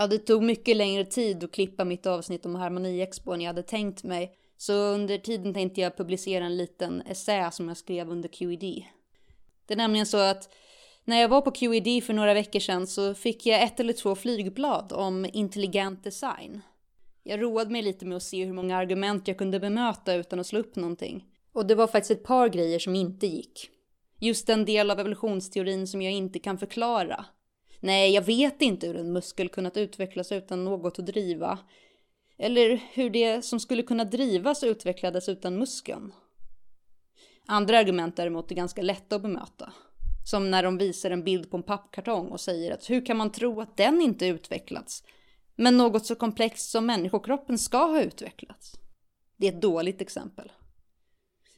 Ja, det tog mycket längre tid att klippa mitt avsnitt om harmoniexpo än jag hade tänkt mig. Så under tiden tänkte jag publicera en liten essä som jag skrev under QED. Det är nämligen så att när jag var på QED för några veckor sedan så fick jag ett eller två flygblad om intelligent design. Jag roade mig lite med att se hur många argument jag kunde bemöta utan att slå upp någonting. Och det var faktiskt ett par grejer som inte gick. Just den del av evolutionsteorin som jag inte kan förklara. Nej, jag vet inte hur en muskel kunnat utvecklas utan något att driva. Eller hur det som skulle kunna drivas utvecklades utan muskeln. Andra argument däremot är ganska lätta att bemöta. Som när de visar en bild på en pappkartong och säger att hur kan man tro att den inte utvecklats? Men något så komplext som människokroppen ska ha utvecklats. Det är ett dåligt exempel.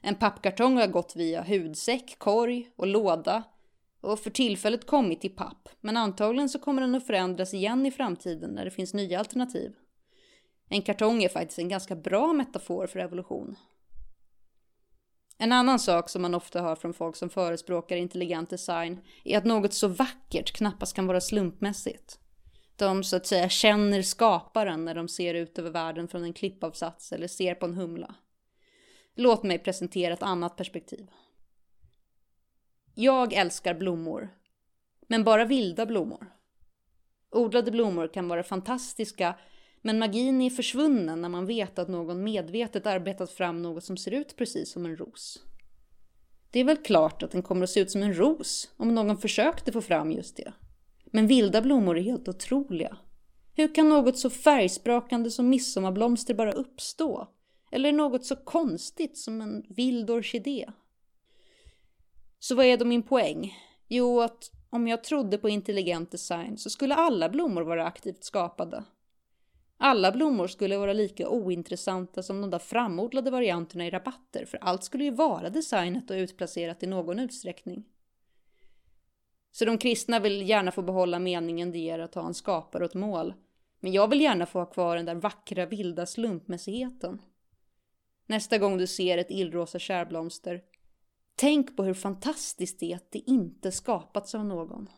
En pappkartong har gått via hudsäck, korg och låda och för tillfället kommit i papp, men antagligen så kommer den att förändras igen i framtiden när det finns nya alternativ. En kartong är faktiskt en ganska bra metafor för evolution. En annan sak som man ofta hör från folk som förespråkar intelligent design är att något så vackert knappast kan vara slumpmässigt. De så att säga känner skaparen när de ser ut över världen från en klippavsats eller ser på en humla. Låt mig presentera ett annat perspektiv. Jag älskar blommor, men bara vilda blommor. Odlade blommor kan vara fantastiska, men magin är försvunnen när man vet att någon medvetet arbetat fram något som ser ut precis som en ros. Det är väl klart att den kommer att se ut som en ros om någon försökte få fram just det. Men vilda blommor är helt otroliga. Hur kan något så färgsprakande som midsommarblomster bara uppstå? Eller något så konstigt som en vild orkidé? Så vad är då min poäng? Jo, att om jag trodde på intelligent design så skulle alla blommor vara aktivt skapade. Alla blommor skulle vara lika ointressanta som de där framodlade varianterna i rabatter, för allt skulle ju vara designat och utplacerat i någon utsträckning. Så de kristna vill gärna få behålla meningen det ger att ha en skapare och ett mål. Men jag vill gärna få ha kvar den där vackra vilda slumpmässigheten. Nästa gång du ser ett illrosa kärblomster, Tänk på hur fantastiskt det är att det inte skapats av någon.